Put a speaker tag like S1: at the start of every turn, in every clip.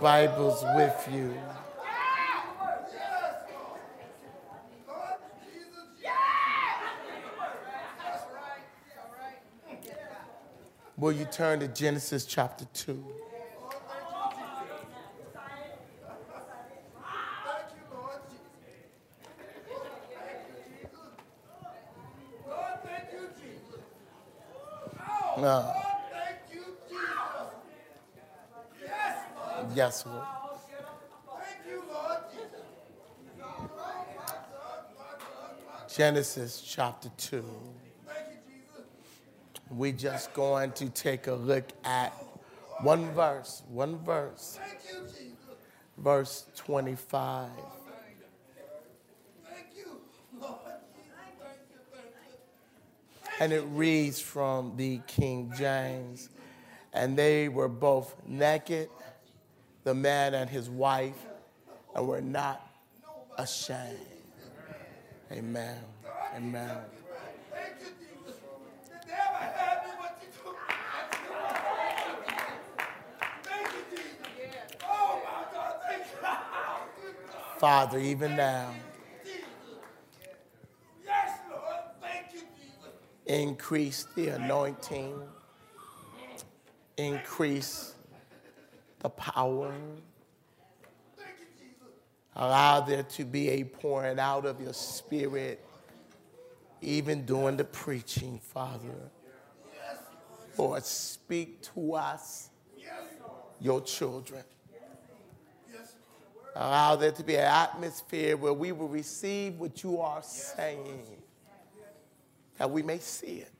S1: Bibles with you. Will you turn to Genesis chapter 2? No. Yes, Lord. Genesis chapter 2. We're just going to take a look at one verse, one verse. Verse 25. And it reads from the King James. And they were both naked, the man and his wife, and were not ashamed. Amen. Amen. Father, even now, increase the anointing, increase the power. Allow there to be a pouring out of your spirit, even during the preaching, Father. Lord, speak to us, your children. Allow there to be an atmosphere where we will receive what you are saying, that we may see it.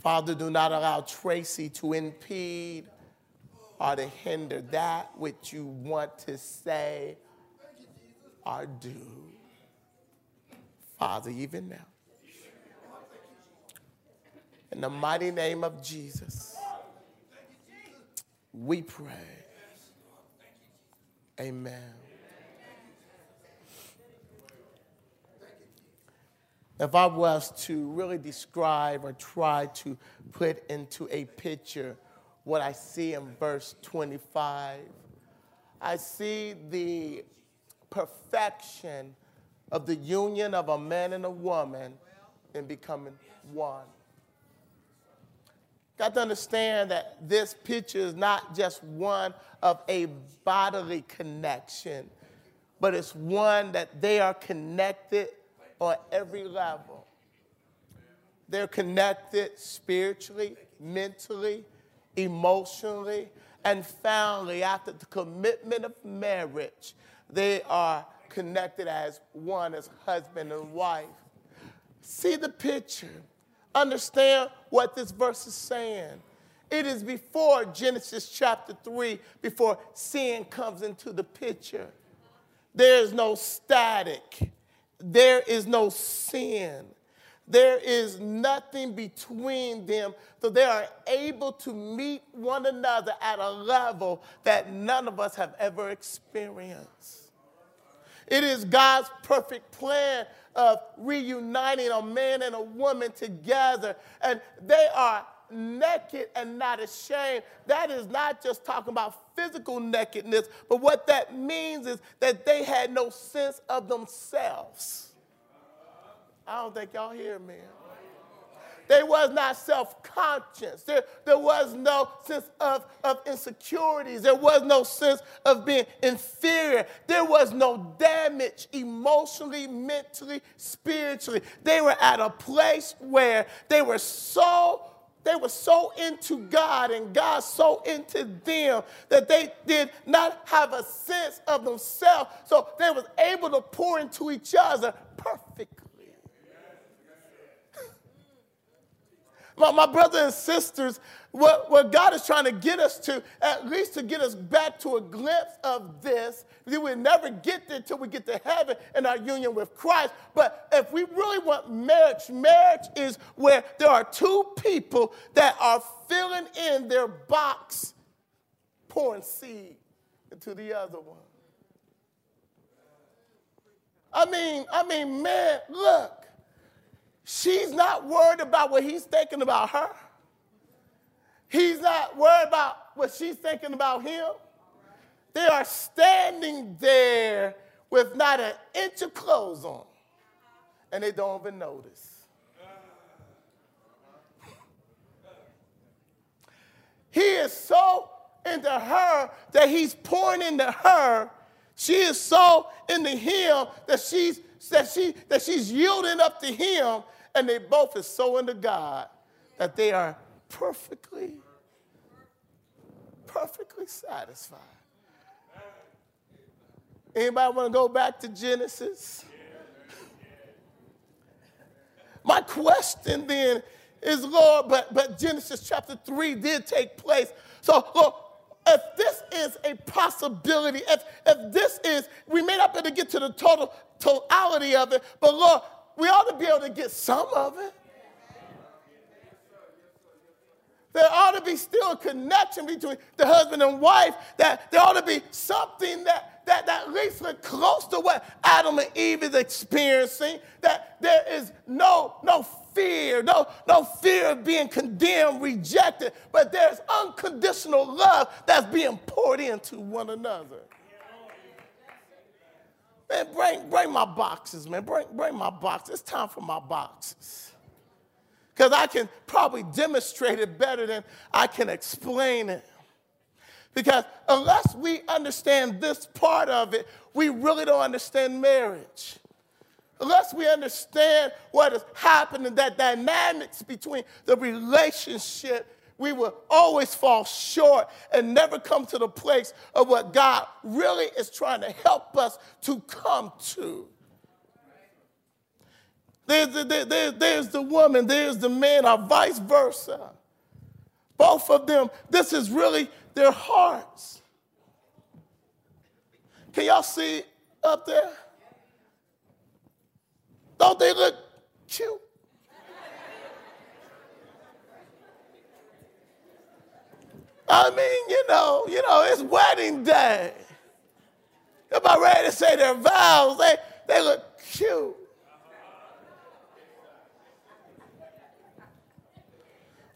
S1: Father, do not allow Tracy to impede or to hinder that which you want to say or do. Father, even now. In the mighty name of Jesus, we pray. Amen. If I was to really describe or try to put into a picture what I see in verse 25, I see the perfection of the union of a man and a woman in becoming one. Got to understand that this picture is not just one of a bodily connection, but it's one that they are connected on every level. They're connected spiritually, mentally, emotionally, and family. After the commitment of marriage, they are connected as one, as husband and wife. See the picture understand what this verse is saying. It is before Genesis chapter 3, before sin comes into the picture. There is no static, there is no sin. There is nothing between them, so they are able to meet one another at a level that none of us have ever experienced. It is God's perfect plan of reuniting a man and a woman together, and they are naked and not ashamed. That is not just talking about physical nakedness, but what that means is that they had no sense of themselves. I don't think y'all hear me. They was not self-conscious. There, there was no sense of, of insecurities. There was no sense of being inferior. There was no damage emotionally, mentally, spiritually. They were at a place where they were so they were so into God and God so into them that they did not have a sense of themselves. So they was able to pour into each other perfectly. My, my brothers and sisters, what, what God is trying to get us to, at least to get us back to a glimpse of this, we will never get there until we get to heaven and our union with Christ. But if we really want marriage, marriage is where there are two people that are filling in their box, pouring seed into the other one. I mean, I mean, man, look. She's not worried about what he's thinking about her. He's not worried about what she's thinking about him. They are standing there with not an inch of clothes on, and they don't even notice. He is so into her that he's pouring into her. She is so into him that she's that she that she's yielding up to him, and they both is so into God that they are perfectly, perfectly satisfied. Anybody want to go back to Genesis? My question then is, Lord, but, but Genesis chapter 3 did take place. So, Lord, if this is a possibility, if, if this is, we may not be able to get to the total totality of it, but Lord, we ought to be able to get some of it. There ought to be still a connection between the husband and wife, that there ought to be something that that, that leads close to what Adam and Eve is experiencing, that there is no, no fear, no, no fear of being condemned, rejected, but there's unconditional love that's being poured into one another. Man, bring, bring my boxes, man. Bring, bring my boxes. It's time for my boxes. Because I can probably demonstrate it better than I can explain it. Because unless we understand this part of it, we really don't understand marriage. Unless we understand what is happening, that dynamics between the relationship, we will always fall short and never come to the place of what God really is trying to help us to come to. There's the, there, there's the woman, there's the man, or vice versa. Both of them, this is really their hearts. Can y'all see up there? Don't they look cute? I mean, you know, you know, it's wedding day. They're about ready to say their vows. They, they look cute.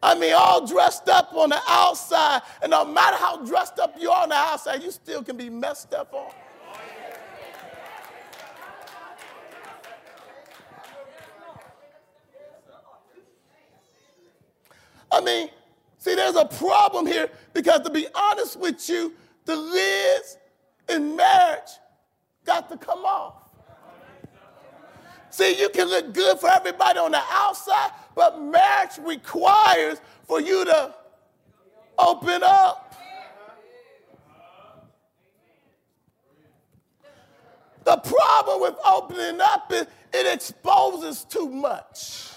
S1: I mean, all dressed up on the outside. And no matter how dressed up you are on the outside, you still can be messed up on. I mean, see, there's a problem here because to be honest with you, the lids in marriage got to come off. See, you can look good for everybody on the outside, but marriage requires for you to open up. The problem with opening up is it exposes too much.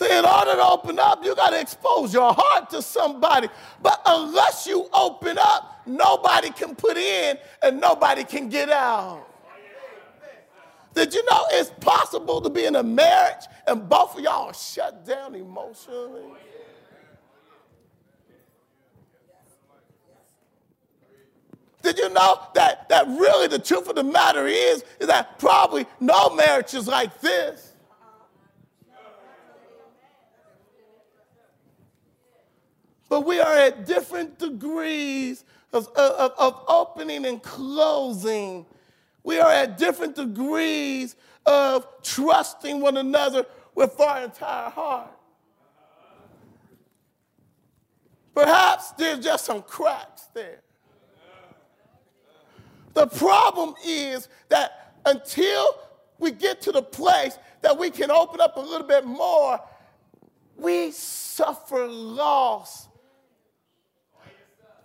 S1: See, in order to open up, you got to expose your heart to somebody. But unless you open up, nobody can put in and nobody can get out. Did you know it's possible to be in a marriage and both of y'all are shut down emotionally? Did you know that, that really the truth of the matter is, is that probably no marriage is like this? But we are at different degrees of, of, of opening and closing we are at different degrees of trusting one another with our entire heart. Perhaps there's just some cracks there. The problem is that until we get to the place that we can open up a little bit more, we suffer loss.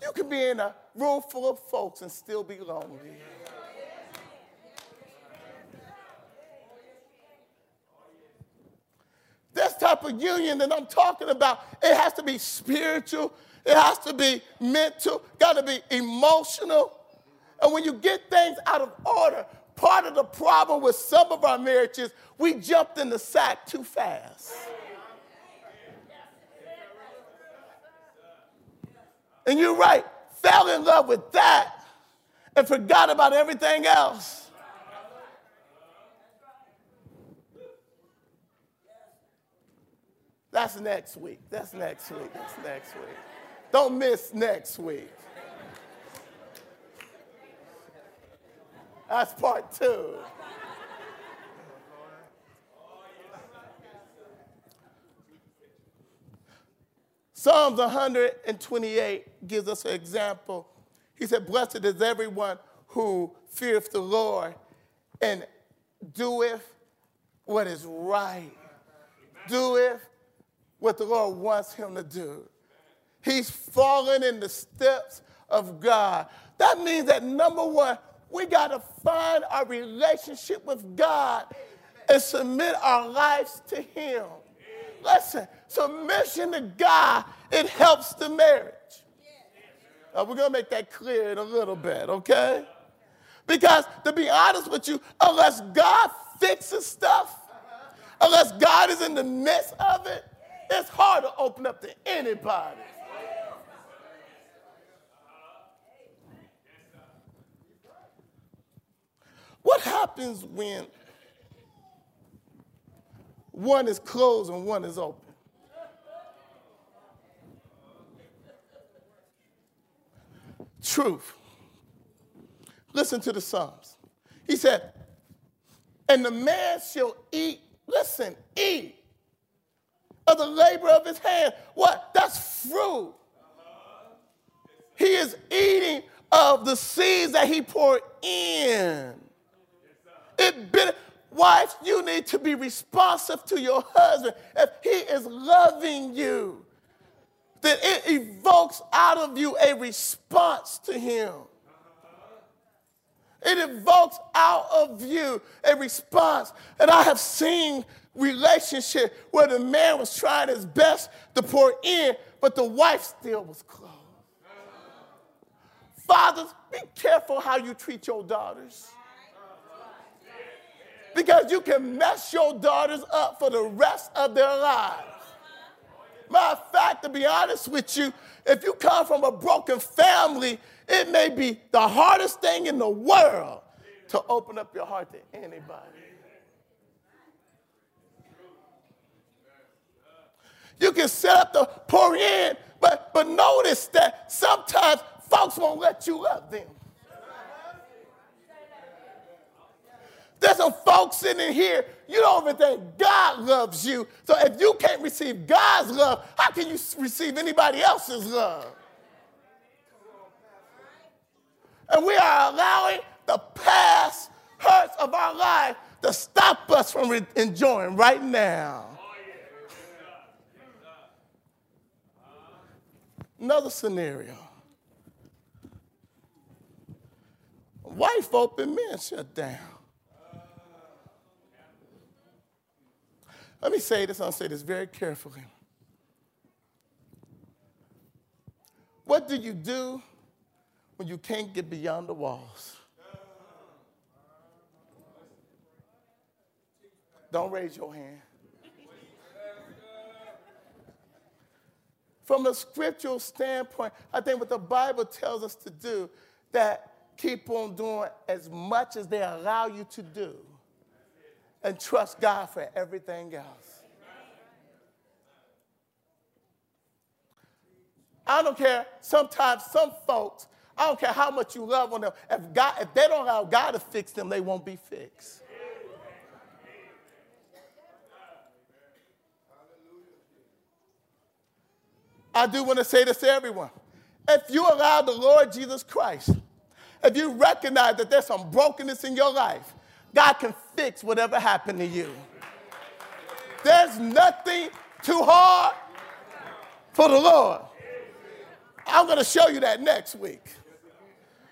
S1: You can be in a room full of folks and still be lonely. This type of union that I'm talking about, it has to be spiritual, it has to be mental, got to be emotional. And when you get things out of order, part of the problem with some of our marriages, we jumped in the sack too fast. And you're right, fell in love with that and forgot about everything else. That's next week. That's next week. That's next week. Don't miss next week. That's part two. Psalms 128 gives us an example. He said, Blessed is everyone who feareth the Lord and doeth what is right, doeth what the Lord wants him to do. He's fallen in the steps of God. That means that number one, we got to find our relationship with God and submit our lives to Him. Listen, submission to God, it helps the marriage. Uh, we're going to make that clear in a little bit, okay? Because to be honest with you, unless God fixes stuff, unless God is in the midst of it, it's hard to open up to anybody. What happens when one is closed and one is open. Truth. Listen to the Psalms. He said, And the man shall eat, listen, eat of the labor of his hand. What? That's fruit. He is eating of the seeds that he poured in. It been, Wife, you need to be responsive to your husband. If he is loving you, then it evokes out of you a response to him. It evokes out of you a response. And I have seen relationship where the man was trying his best to pour in, but the wife still was closed. Fathers, be careful how you treat your daughters because you can mess your daughters up for the rest of their lives. Matter of fact, to be honest with you, if you come from a broken family, it may be the hardest thing in the world to open up your heart to anybody. You can set up the pour in, but, but notice that sometimes folks won't let you love them. There's some folks sitting in here, you don't even think God loves you. So if you can't receive God's love, how can you receive anybody else's love? And we are allowing the past hurts of our life to stop us from re- enjoying right now. Another scenario. Wife open, men shut down. Let me say this, I'll say this very carefully. What do you do when you can't get beyond the walls? Don't raise your hand. From a scriptural standpoint, I think what the Bible tells us to do, that keep on doing as much as they allow you to do and trust God for everything else. I don't care. Sometimes some folks, I don't care how much you love on them. If God, if they don't allow God to fix them, they won't be fixed. I do want to say this to everyone. If you allow the Lord Jesus Christ, if you recognize that there's some brokenness in your life, God can fix whatever happened to you. There's nothing too hard for the Lord. I'm going to show you that next week.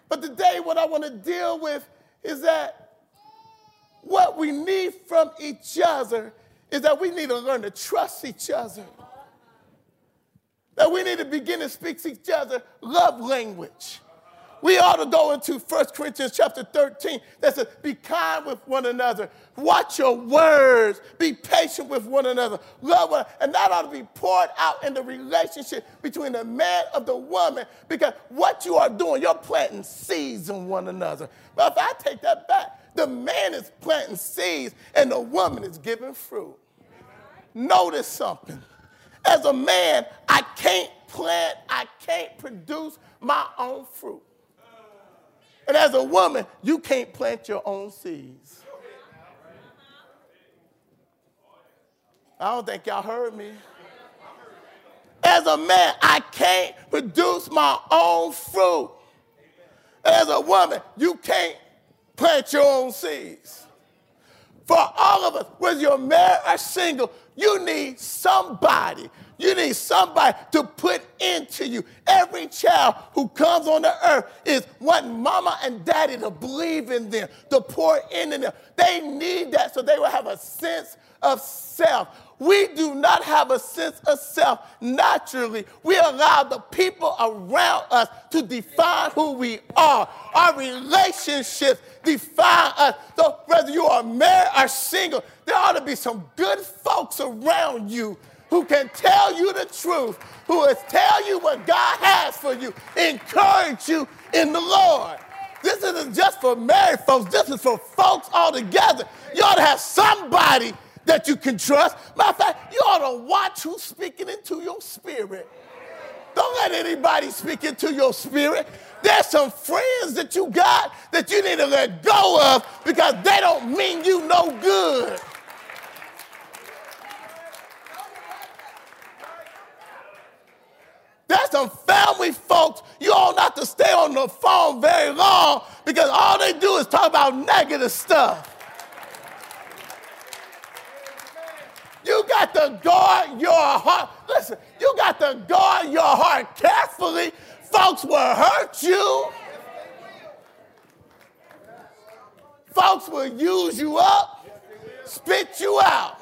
S1: But today, what I want to deal with is that what we need from each other is that we need to learn to trust each other. That we need to begin to speak to each other love language. We ought to go into 1 Corinthians chapter 13 that says, Be kind with one another. Watch your words. Be patient with one another. Love one And that ought to be poured out in the relationship between the man of the woman because what you are doing, you're planting seeds in one another. But if I take that back, the man is planting seeds and the woman is giving fruit. Notice something. As a man, I can't plant, I can't produce my own fruit. And as a woman, you can't plant your own seeds. I don't think y'all heard me. As a man, I can't produce my own fruit. As a woman, you can't plant your own seeds. Of us, whether you're married or single, you need somebody. You need somebody to put into you. Every child who comes on the earth is wanting mama and daddy to believe in them, to pour into them. They need that so they will have a sense of self. We do not have a sense of self naturally. We allow the people around us to define who we are. Our relationships define us. So, whether you are married or single, there ought to be some good folks around you who can tell you the truth, who will tell you what God has for you, encourage you in the Lord. This isn't just for married folks, this is for folks all together. You ought to have somebody that you can trust. Matter of fact, you ought to watch who's speaking into your spirit. Don't let anybody speak into your spirit. There's some friends that you got that you need to let go of because they don't mean you no good. There's some family folks you ought not to stay on the phone very long because all they do is talk about negative stuff. You got to guard your heart. Listen, you got to guard your heart carefully. Folks will hurt you. Folks will use you up, spit you out.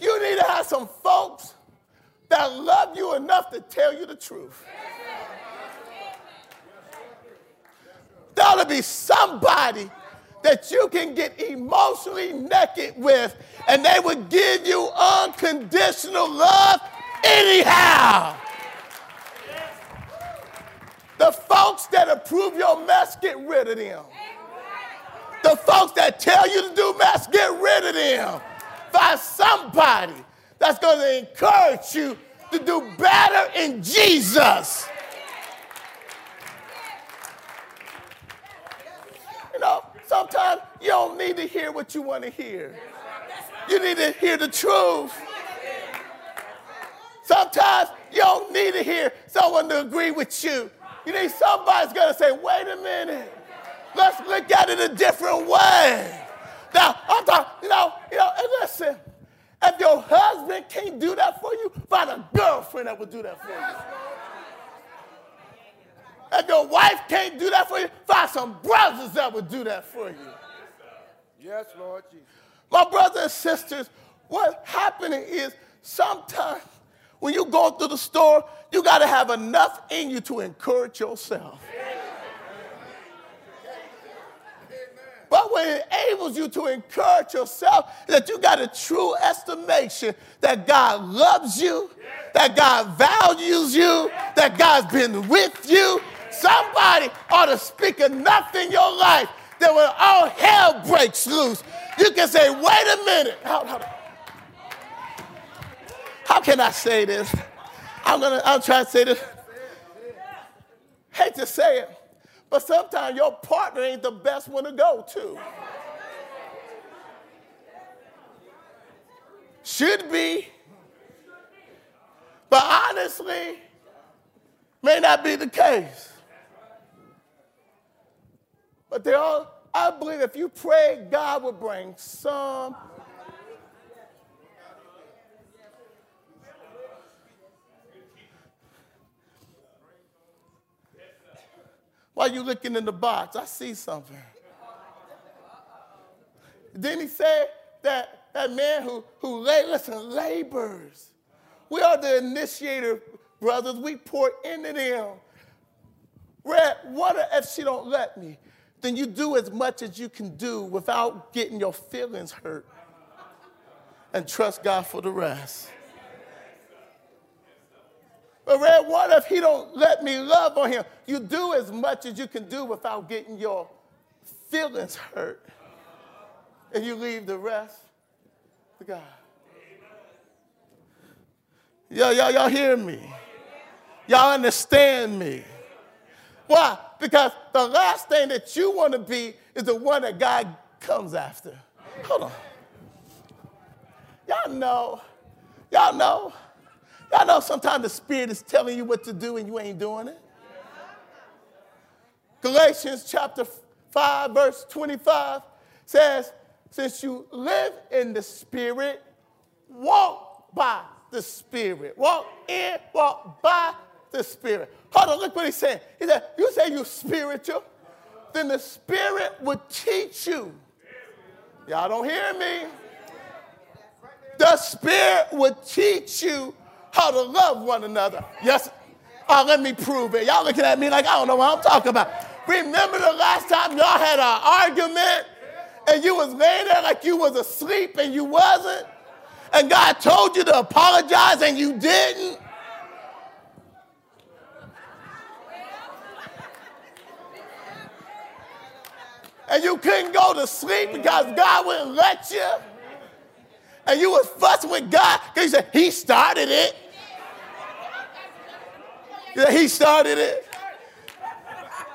S1: You need to have some folks that love you enough to tell you the truth. There ought to be somebody that you can get emotionally naked with, and they would give you unconditional love anyhow. The folks that approve your mess, get rid of them. The folks that tell you to do mess, get rid of them. Find somebody that's going to encourage you to do better in Jesus. You know, Sometimes you don't need to hear what you want to hear. You need to hear the truth. Sometimes you don't need to hear someone to agree with you. You need somebody's going to say, wait a minute. Let's look at it a different way. Now, I'm talking, you know, you know, and listen, if your husband can't do that for you, find a girlfriend that will do that for you. If your wife can't do that for you, find some brothers that would do that for you.
S2: Yes, Lord Jesus.
S1: My brothers and sisters, what's happening is sometimes when you go through the store, you got to have enough in you to encourage yourself. But what enables you to encourage yourself is that you got a true estimation that God loves you, that God values you, that God's been with you, Somebody ought to speak enough in your life that when all hell breaks loose, you can say, wait a minute. How, how, how can I say this? I'm gonna I'm trying to say this. Hate to say it, but sometimes your partner ain't the best one to go to. Should be. But honestly, may not be the case. But they all, I believe if you pray, God will bring some. While you looking in the box, I see something. Then he said that that man who, who lay, listen, labors. We are the initiator, brothers. We pour into them. Red, what if she don't let me? Then you do as much as you can do without getting your feelings hurt and trust God for the rest. But Red, what if he don't let me love on him? You do as much as you can do without getting your feelings hurt. And you leave the rest to God. Y'all, y'all, y'all hear me? Y'all understand me? Why? Because the last thing that you want to be is the one that God comes after. Hold on. Y'all know, y'all know, y'all know sometimes the Spirit is telling you what to do and you ain't doing it. Galatians chapter 5, verse 25 says, Since you live in the Spirit, walk by the Spirit. Walk in, walk by the Spirit. Hold on, look what he's saying. He said, You say you're spiritual, then the Spirit would teach you. Y'all don't hear me? The Spirit would teach you how to love one another. Yes. Oh, let me prove it. Y'all looking at me like I don't know what I'm talking about. Remember the last time y'all had an argument and you was laying there like you was asleep and you wasn't? And God told you to apologize and you didn't? And you couldn't go to sleep because God wouldn't let you? And you was fussing with God because you said, He started it. Yeah, he started it.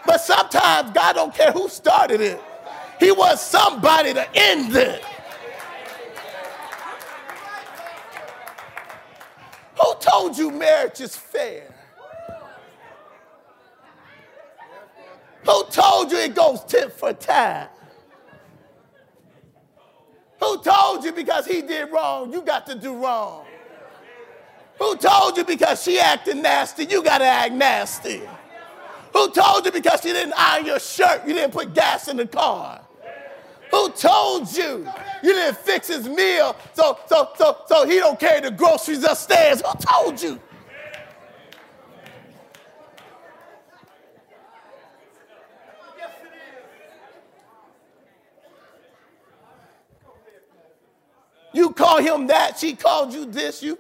S1: But sometimes God don't care who started it. He wants somebody to end it. Who told you marriage is fair? Who told you it goes tit for tat? Who told you because he did wrong, you got to do wrong? Who told you because she acted nasty, you got to act nasty? Who told you because she didn't iron your shirt, you didn't put gas in the car? Who told you you didn't fix his meal so, so, so, so he don't carry the groceries upstairs? Who told you? You call him that, she called you this, you.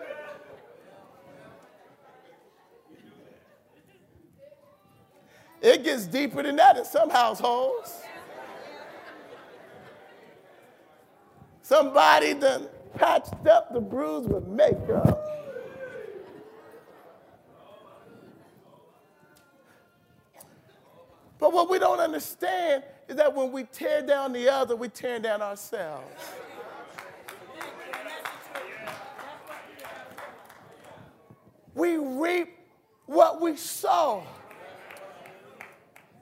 S1: It gets deeper than that in some households. Somebody done patched up the bruise with makeup. But what we don't understand is that when we tear down the other, we tear down ourselves. We reap what we sow.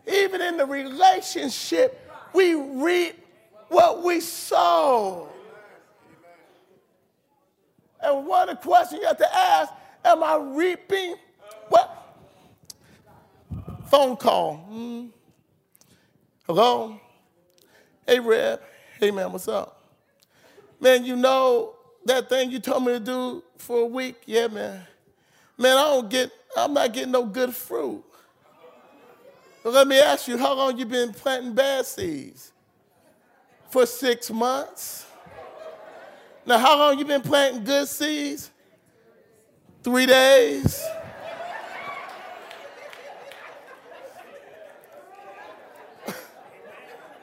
S1: Even in the relationship, we reap what we sow. And one of the questions you have to ask, am I reaping what? Phone call. Hmm. Hello? Hey, Reb. Hey, man, what's up? Man, you know that thing you told me to do for a week? Yeah, man. Man, I don't get, I'm not getting no good fruit. Let me ask you, how long you been planting bad seeds? For six months. Now, how long you been planting good seeds? Three days.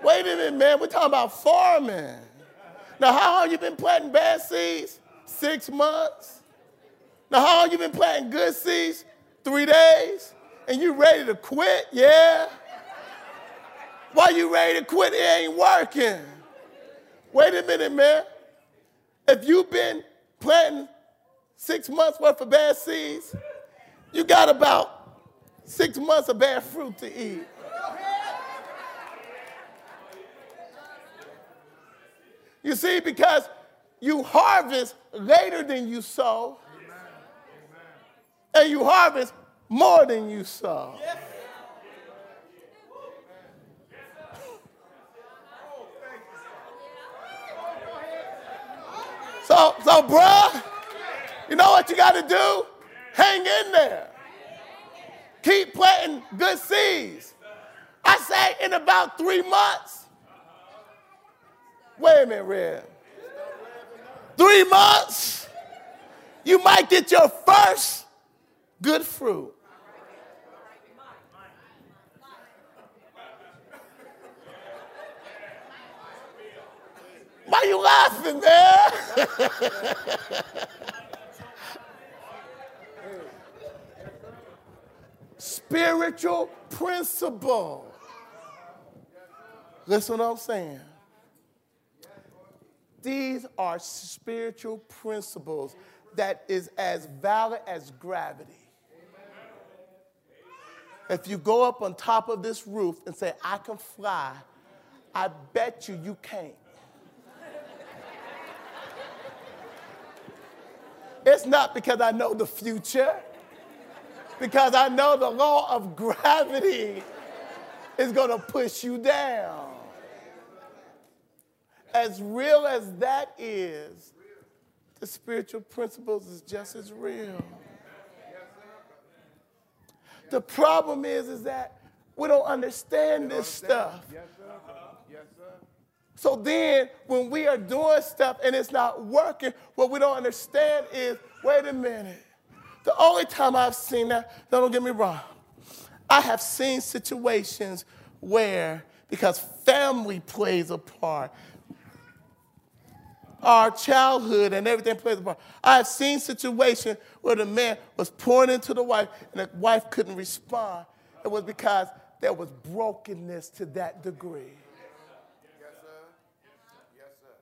S1: Wait a minute, man. We're talking about farming. Now, how long you been planting bad seeds? Six months. Now, how long you been planting good seeds? Three days and you ready to quit? Yeah. Why you ready to quit? It ain't working. Wait a minute, man. If you've been planting six months worth of bad seeds, you got about six months of bad fruit to eat. You see, because you harvest later than you sow, and you harvest more than you saw. So, so, bruh, you know what you got to do? Hang in there. Keep planting good seeds. I say in about three months. Wait a minute, Red. Three months, you might get your first good fruit. Why are you laughing, man? spiritual principle. Listen what I'm saying. These are spiritual principles that is as valid as gravity. If you go up on top of this roof and say, I can fly, I bet you you can't. It's not because I know the future, because I know the law of gravity is going to push you down. As real as that is, the spiritual principles is just as real. The problem is, is that we don't understand this stuff.
S2: Yes, sir. Yes, sir.
S1: So then, when we are doing stuff and it's not working, what we don't understand is wait a minute. The only time I've seen that, don't get me wrong, I have seen situations where, because family plays a part, our childhood and everything plays a part. I've seen situations where the man was pouring into the wife and the wife couldn't respond. It was because there was brokenness to that degree.
S2: Yes, sir. Yes, sir.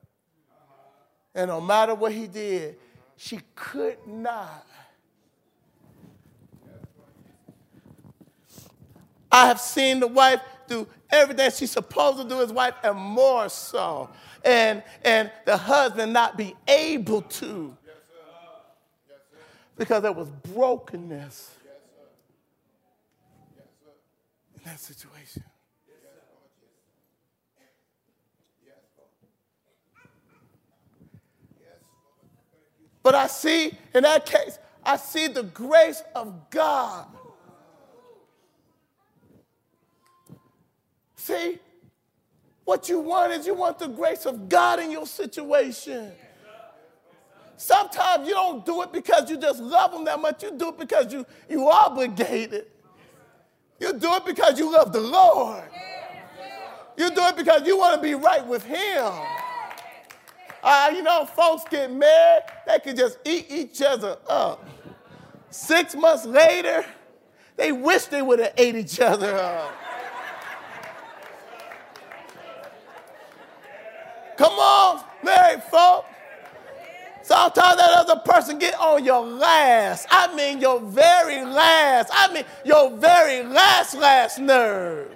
S1: And no matter what he did, she could not. I have seen the wife do everything she's supposed to do as wife and more so. And, and the husband not be able to. Because there was brokenness in that situation. But I see, in that case, I see the grace of God. See, what you want is you want the grace of God in your situation. Sometimes you don't do it because you just love them that much. You do it because you you obligated. You do it because you love the Lord. You do it because you want to be right with Him. Uh, you know, folks get married, they can just eat each other up. Six months later, they wish they would have ate each other up. Come on, married folk. Sometimes that other person get on your last. I mean your very last. I mean your very last last nerve.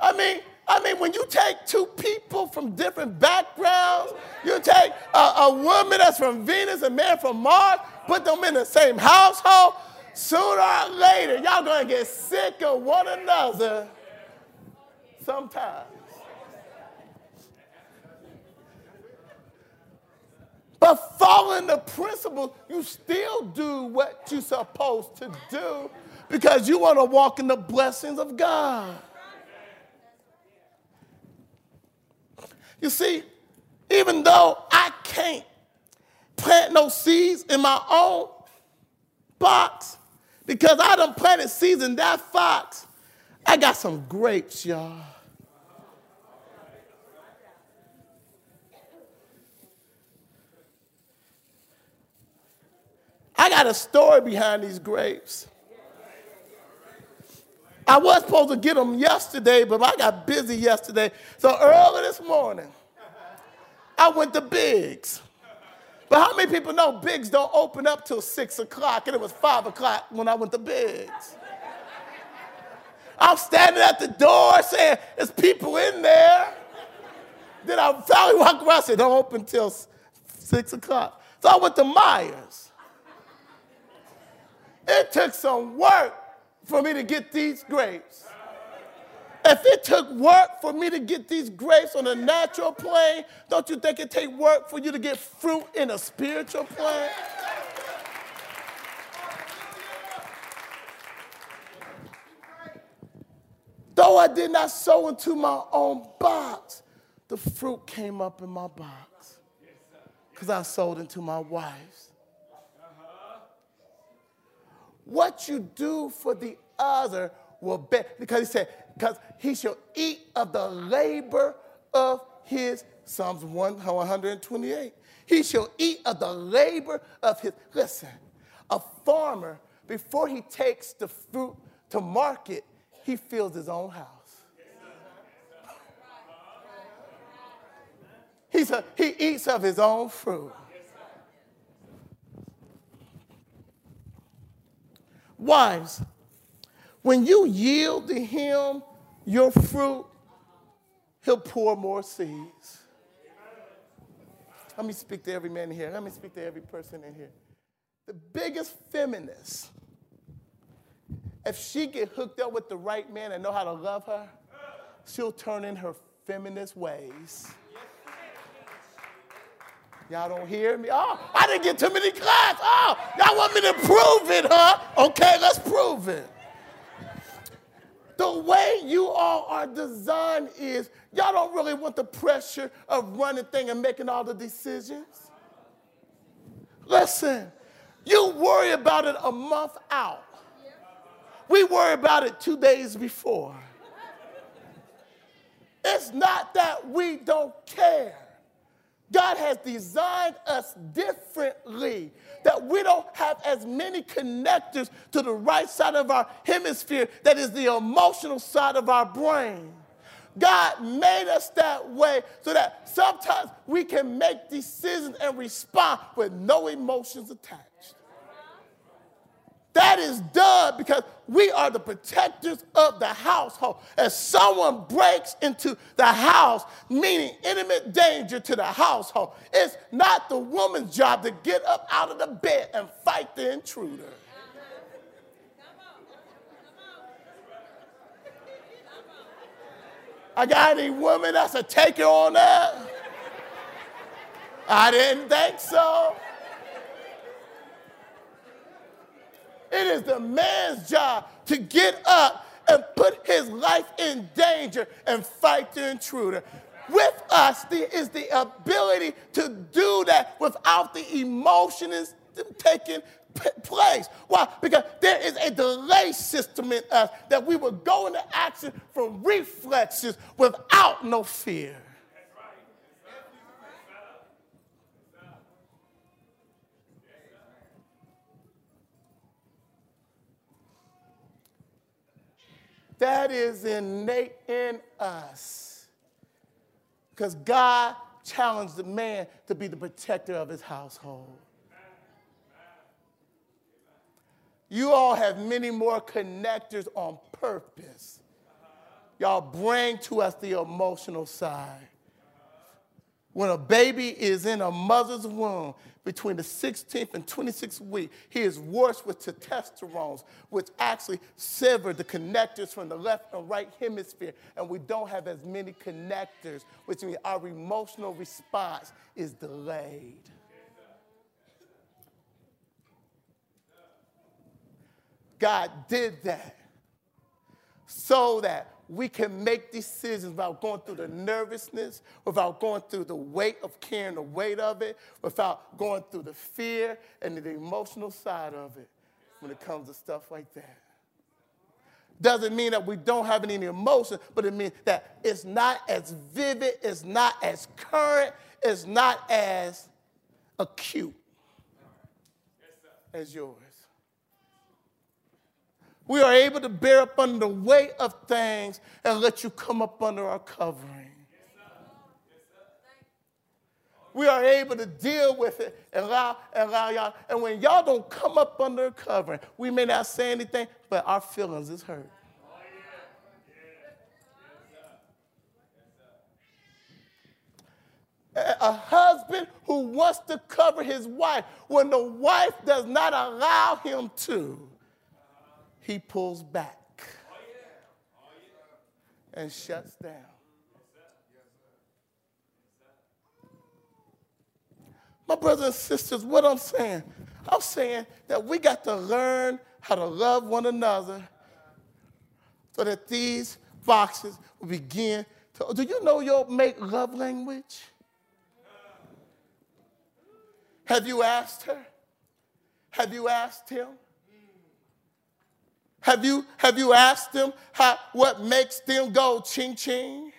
S1: I mean, I mean, when you take two people from different backgrounds, you take a, a woman that's from Venus and man from Mars, put them in the same household, sooner or later, y'all gonna get sick of one another sometimes. But following the principle, you still do what you're supposed to do because you want to walk in the blessings of God. You see, even though I can't plant no seeds in my own box because I done planted seeds in that box, I got some grapes, y'all. I got a story behind these grapes. I was supposed to get them yesterday, but I got busy yesterday. So early this morning, I went to Biggs. But how many people know Biggs don't open up till six o'clock, and it was five o'clock when I went to Biggs? I'm standing at the door saying, There's people in there. Then I finally walk around and Don't open till six o'clock. So I went to Meijer's. It took some work for me to get these grapes. If it took work for me to get these grapes on a natural plane, don't you think it take work for you to get fruit in a spiritual plane? Though I did not sow into my own box, the fruit came up in my box because I sold into my wife's. What you do for the other will be, because he said, because he shall eat of the labor of his, Psalms 1, 128. He shall eat of the labor of his, listen, A farmer, before he takes the fruit to market, he fills his own house. He's a, he eats of his own fruit. Wives, when you yield to him your fruit, he'll pour more seeds. Let me speak to every man here. Let me speak to every person in here. The biggest feminist, if she get hooked up with the right man and know how to love her, she'll turn in her feminist ways. Y'all don't hear me? Oh, I didn't get too many class. Oh, y'all want me to prove it, huh? Okay, let's prove it. The way you all are designed is y'all don't really want the pressure of running thing and making all the decisions. Listen, you worry about it a month out. We worry about it two days before. It's not that we don't care. God has designed us differently, that we don't have as many connectors to the right side of our hemisphere that is the emotional side of our brain. God made us that way so that sometimes we can make decisions and respond with no emotions attached. That is done because we are the protectors of the household. As someone breaks into the house, meaning intimate danger to the household, it's not the woman's job to get up out of the bed and fight the intruder. I got any woman that's a taker on that? I didn't think so. It is the man's job to get up and put his life in danger and fight the intruder. With us there is the ability to do that without the emotions taking place. Why? Because there is a delay system in us that we will go into action from reflexes without no fear. That is innate in us. Because God challenged the man to be the protector of his household. You all have many more connectors on purpose. Y'all bring to us the emotional side. When a baby is in a mother's womb between the 16th and 26th week, he is washed with testosterone, which actually sever the connectors from the left and right hemisphere, and we don't have as many connectors, which means our emotional response is delayed. God did that so that we can make decisions without going through the nervousness, without going through the weight of carrying the weight of it, without going through the fear and the emotional side of it when it comes to stuff like that. Doesn't mean that we don't have any emotion, but it means that it's not as vivid, it's not as current, it's not as acute as yours we are able to bear up under the weight of things and let you come up under our covering. We are able to deal with it and allow, allow y'all. And when y'all don't come up under a covering, we may not say anything, but our feelings is hurt. a husband who wants to cover his wife when the wife does not allow him to he pulls back and shuts down. My brothers and sisters, what I'm saying, I'm saying that we got to learn how to love one another so that these boxes will begin to. Do you know your make love language? Have you asked her? Have you asked him? Have you, have you asked them how, what makes them go ching ching?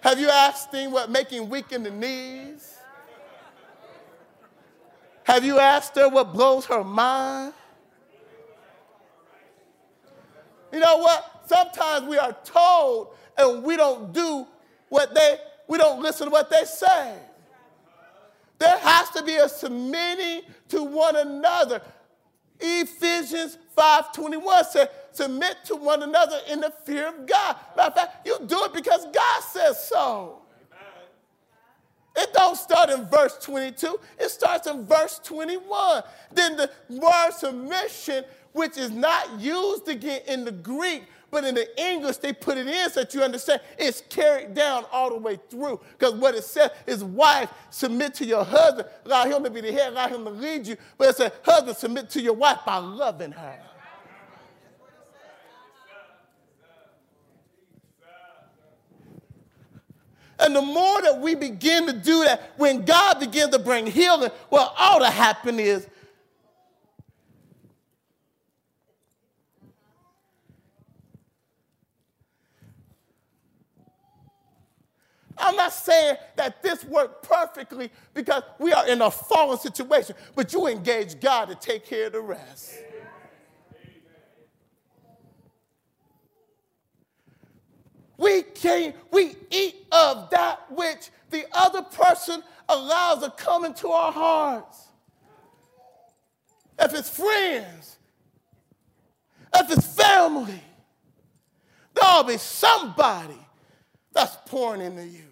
S1: Have you asked them what making weak in the knees? Have you asked her what blows her mind? You know what? Sometimes we are told and we don't do what they, we don't listen to what they say. There has to be a submitting to one another. Ephesians 5.21 says, submit to one another in the fear of God. Matter of fact, you do it because God says so. It don't start in verse 22. It starts in verse 21. Then the word submission, which is not used again in the Greek, but in the English, they put it in so that you understand it's carried down all the way through. Because what it says is, wife, submit to your husband, allow him to be the head, allow him to lead you. But it says, husband, submit to your wife by loving her. And the more that we begin to do that, when God begins to bring healing, well, all that happen is I'm not saying that this worked perfectly because we are in a fallen situation, but you engage God to take care of the rest. We can we eat of that which the other person allows to come into our hearts. If it's friends, if it's family, there'll be somebody that's pouring into you.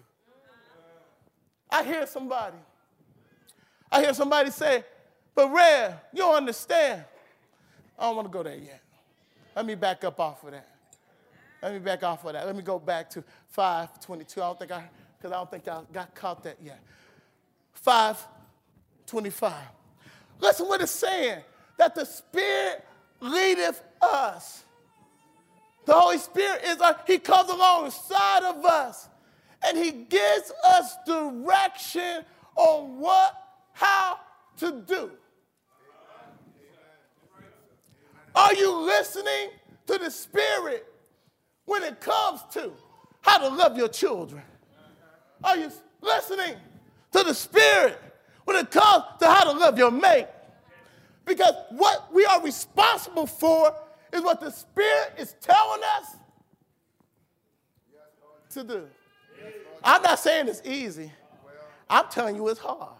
S1: I hear somebody. I hear somebody say, but Red, you don't understand. I don't want to go there yet. Let me back up off of that. Let me back off of that. Let me go back to 522. I don't think I, because I don't think I got caught that yet. 525. Listen what it's saying. That the Spirit leadeth us. The Holy Spirit is, our, He comes alongside of us and He gives us direction on what, how to do. Are you listening to the Spirit when it comes to how to love your children? Are you listening to the Spirit when it comes to how to love your mate? Because what we are responsible for is what the Spirit is telling us to do. I'm not saying it's easy. I'm telling you it's hard.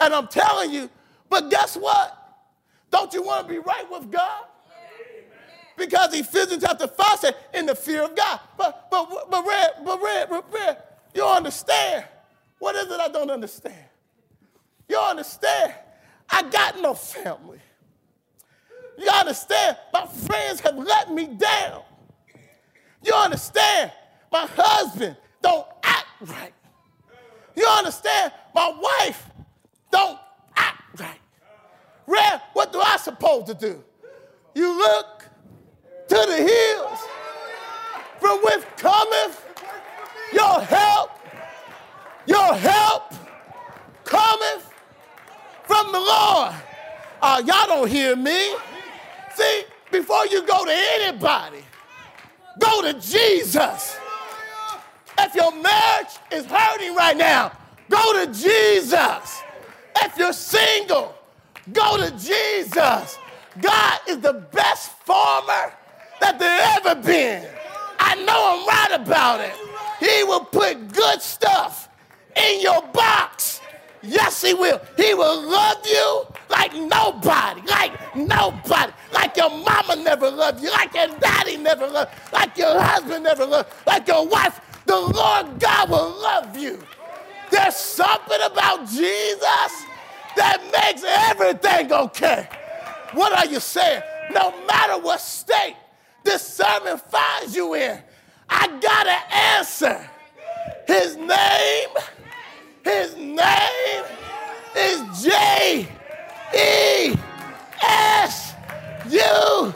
S1: And I'm telling you, but guess what? Don't you want to be right with God? Because Ephesians chapter 5 said, in the fear of God. But but but Red, but Red, but Red, you understand. What is it I don't understand? You understand? I got no family. You understand? My friends have let me down. You understand? My husband don't act right. You understand? My wife don't act right. Red, what do I supposed to do? You look to the hills from which cometh your help. Your help cometh from the Lord. Uh, y'all don't hear me. See, before you go to anybody, go to Jesus. If your marriage is hurting right now, go to Jesus. If you're single, go to Jesus. God is the best farmer that there ever been. I know I'm right about it. He will put good stuff in your box. Yes, he will. He will love you like nobody, like nobody, like your mama never loved you, like your daddy never loved, like your husband never loved, like your wife the Lord God will love you. There's something about Jesus that makes everything okay. What are you saying? No matter what state this sermon finds you in, I got to answer. His name, his name is J E S U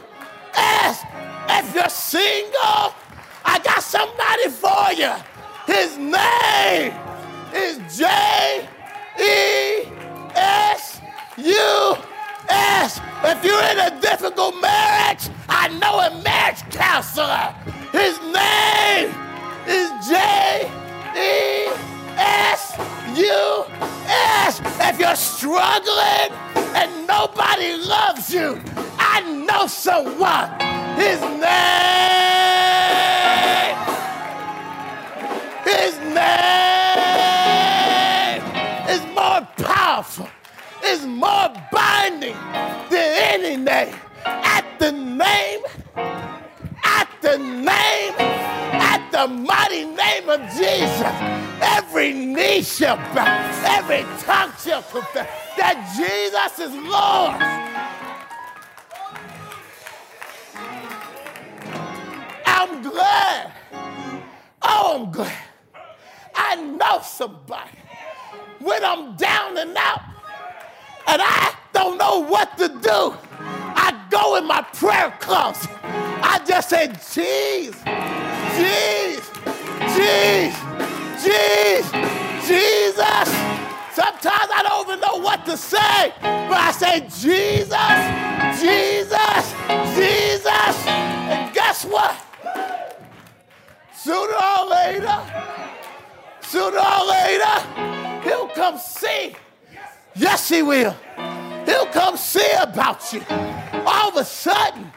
S1: S. If you're single, I got somebody for you. His name is J E S U S. If you're in a difficult marriage, I know a marriage counselor. His name is J you yes. if you're struggling and nobody loves you. I know someone. His name. His name is more powerful, is more binding than any name. Of Jesus, every knee shall bow, every tongue shall confess that Jesus is Lord. I'm glad. Oh, I'm glad. I know somebody when I'm down and out and I don't know what to do. I go in my prayer closet. I just say, Jesus, jeez, jeez, Jesus, Jesus. Sometimes I don't even know what to say, but I say, Jesus, Jesus, Jesus. And guess what? Sooner or later, sooner or later, he'll come see. Yes, he will. He'll come see about you. All of a sudden,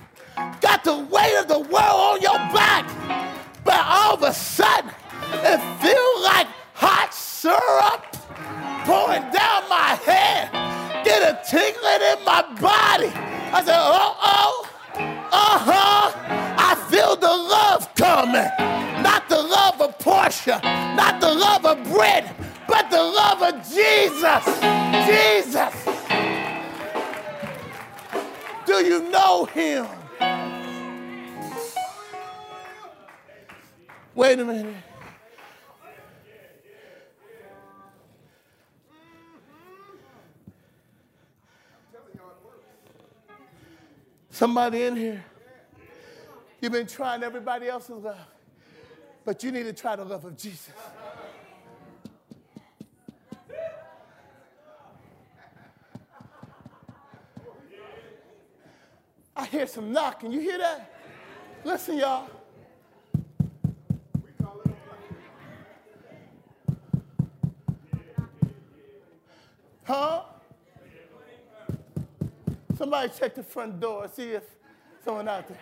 S1: got the weight of the world on your back, but all of a sudden, it feels like hot syrup pouring down my head, get a tingling in my body. I said, uh oh, uh huh. I feel the love coming. Not the love of Portia, not the love of bread, but the love of Jesus. Jesus. Do you know him? Wait a minute. Somebody in here, you've been trying everybody else's love, but you need to try the love of Jesus. I hear some knocking. You hear that? Listen, y'all. Huh? Somebody check the front door, see if someone out there.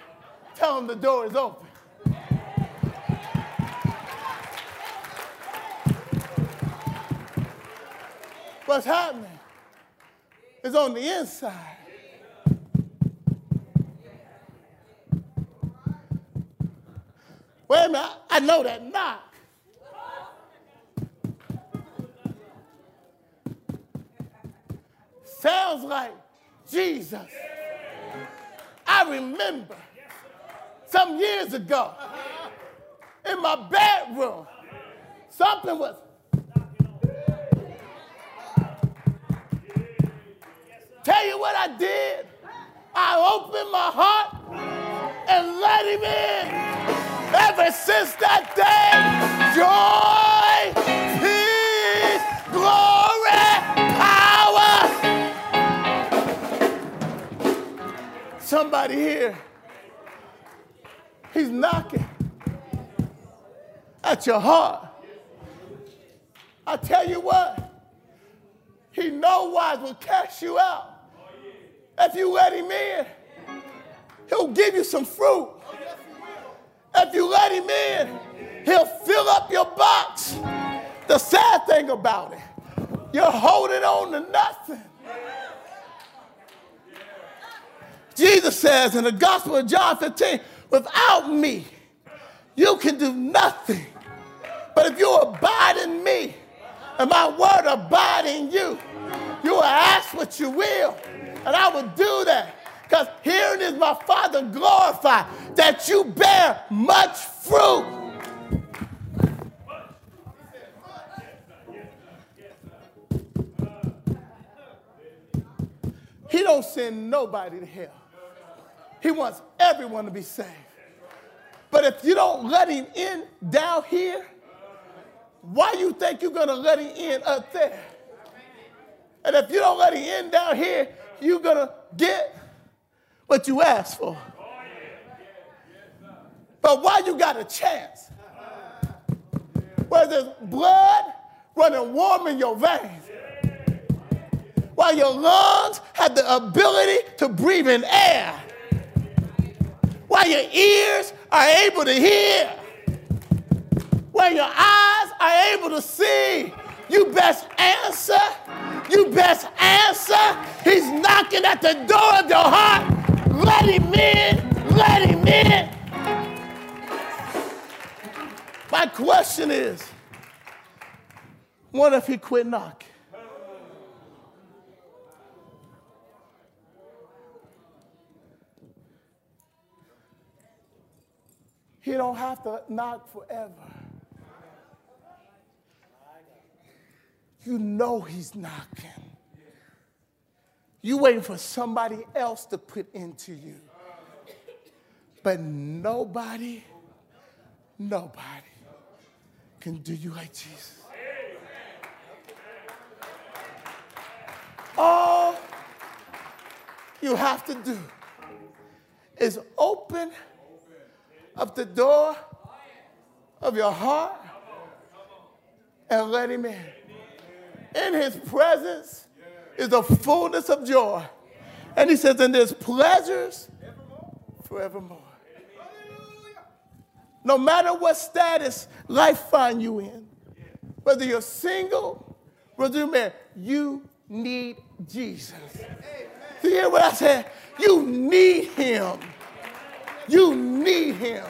S1: Tell them the door is open. What's happening is on the inside. Wait a minute, I know that knock. Sounds like Jesus. I remember some years ago in my bedroom, something was. Tell you what I did? I opened my heart and let him in. Ever since that day, joy, Somebody here, he's knocking at your heart. I tell you what, he no wise will cast you out. If you let him in, he'll give you some fruit. If you let him in, he'll fill up your box. The sad thing about it, you're holding on to nothing. Jesus says in the Gospel of John 15, without me, you can do nothing. But if you abide in me, and my word abide in you, you will ask what you will, and I will do that. Because herein is my Father glorified, that you bear much fruit. He don't send nobody to hell. He wants everyone to be saved. But if you don't let him in down here, why you think you're going to let him in up there? And if you don't let him in down here, you're going to get what you asked for. But why you got a chance? Where there's blood running warm in your veins. while your lungs have the ability to breathe in air, while your ears are able to hear, while your eyes are able to see, you best answer. You best answer. He's knocking at the door of your heart. Let him in. Let him in. My question is what if he quit knocking? He don't have to knock forever. You know he's knocking. You waiting for somebody else to put into you. But nobody, nobody can do you like Jesus. All you have to do is open up the door of your heart and let him in. In his presence is the fullness of joy. And he says, and there's pleasures forevermore. No matter what status life find you in, whether you're single, whether you're married, you need Jesus. Do you hear what I said? You need him. You need him.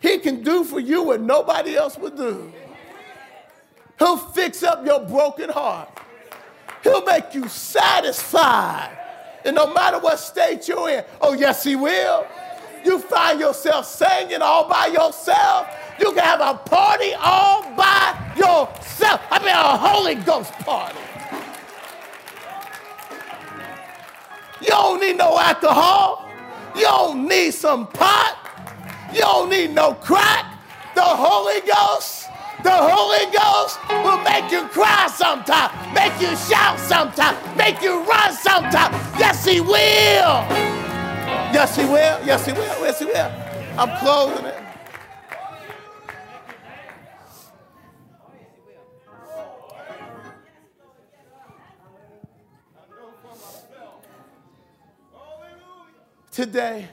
S1: He can do for you what nobody else would do. He'll fix up your broken heart. He'll make you satisfied. And no matter what state you're in, oh, yes, He will. You find yourself singing all by yourself. You can have a party all by yourself. I mean, a Holy Ghost party. You don't need no alcohol. You don't need some pot. You don't need no crack. The Holy Ghost the Holy Ghost will make you cry sometime, make you shout sometime, make you run sometime. Yes, He will. Yes, He will. Yes, He will. Yes, He will. I'm closing it. Today,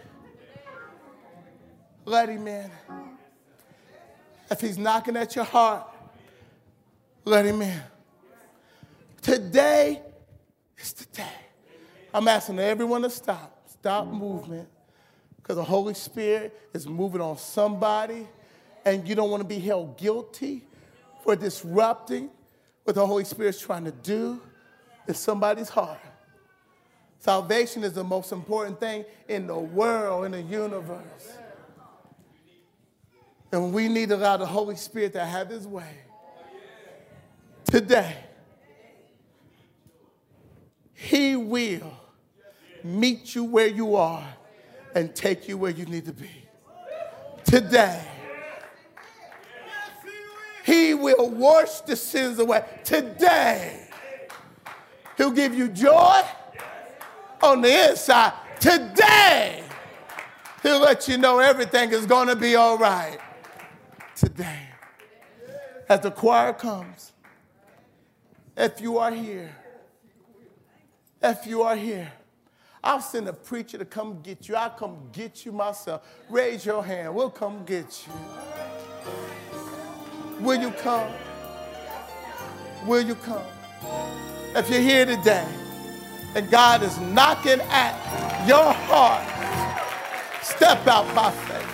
S1: let him in. If he's knocking at your heart, let him in. Today is the day. I'm asking everyone to stop. Stop movement. Because the Holy Spirit is moving on somebody, and you don't want to be held guilty for disrupting what the Holy Spirit's trying to do in somebody's heart. Salvation is the most important thing in the world, in the universe. And we need to allow the Holy Spirit to have his way. Today, he will meet you where you are and take you where you need to be. Today, he will wash the sins away. Today, he'll give you joy on the inside. Today, he'll let you know everything is going to be all right today. As the choir comes, if you are here, if you are here, I'll send a preacher to come get you. I'll come get you myself. Raise your hand. We'll come get you. Will you come? Will you come? If you're here today and God is knocking at your heart, step out by faith.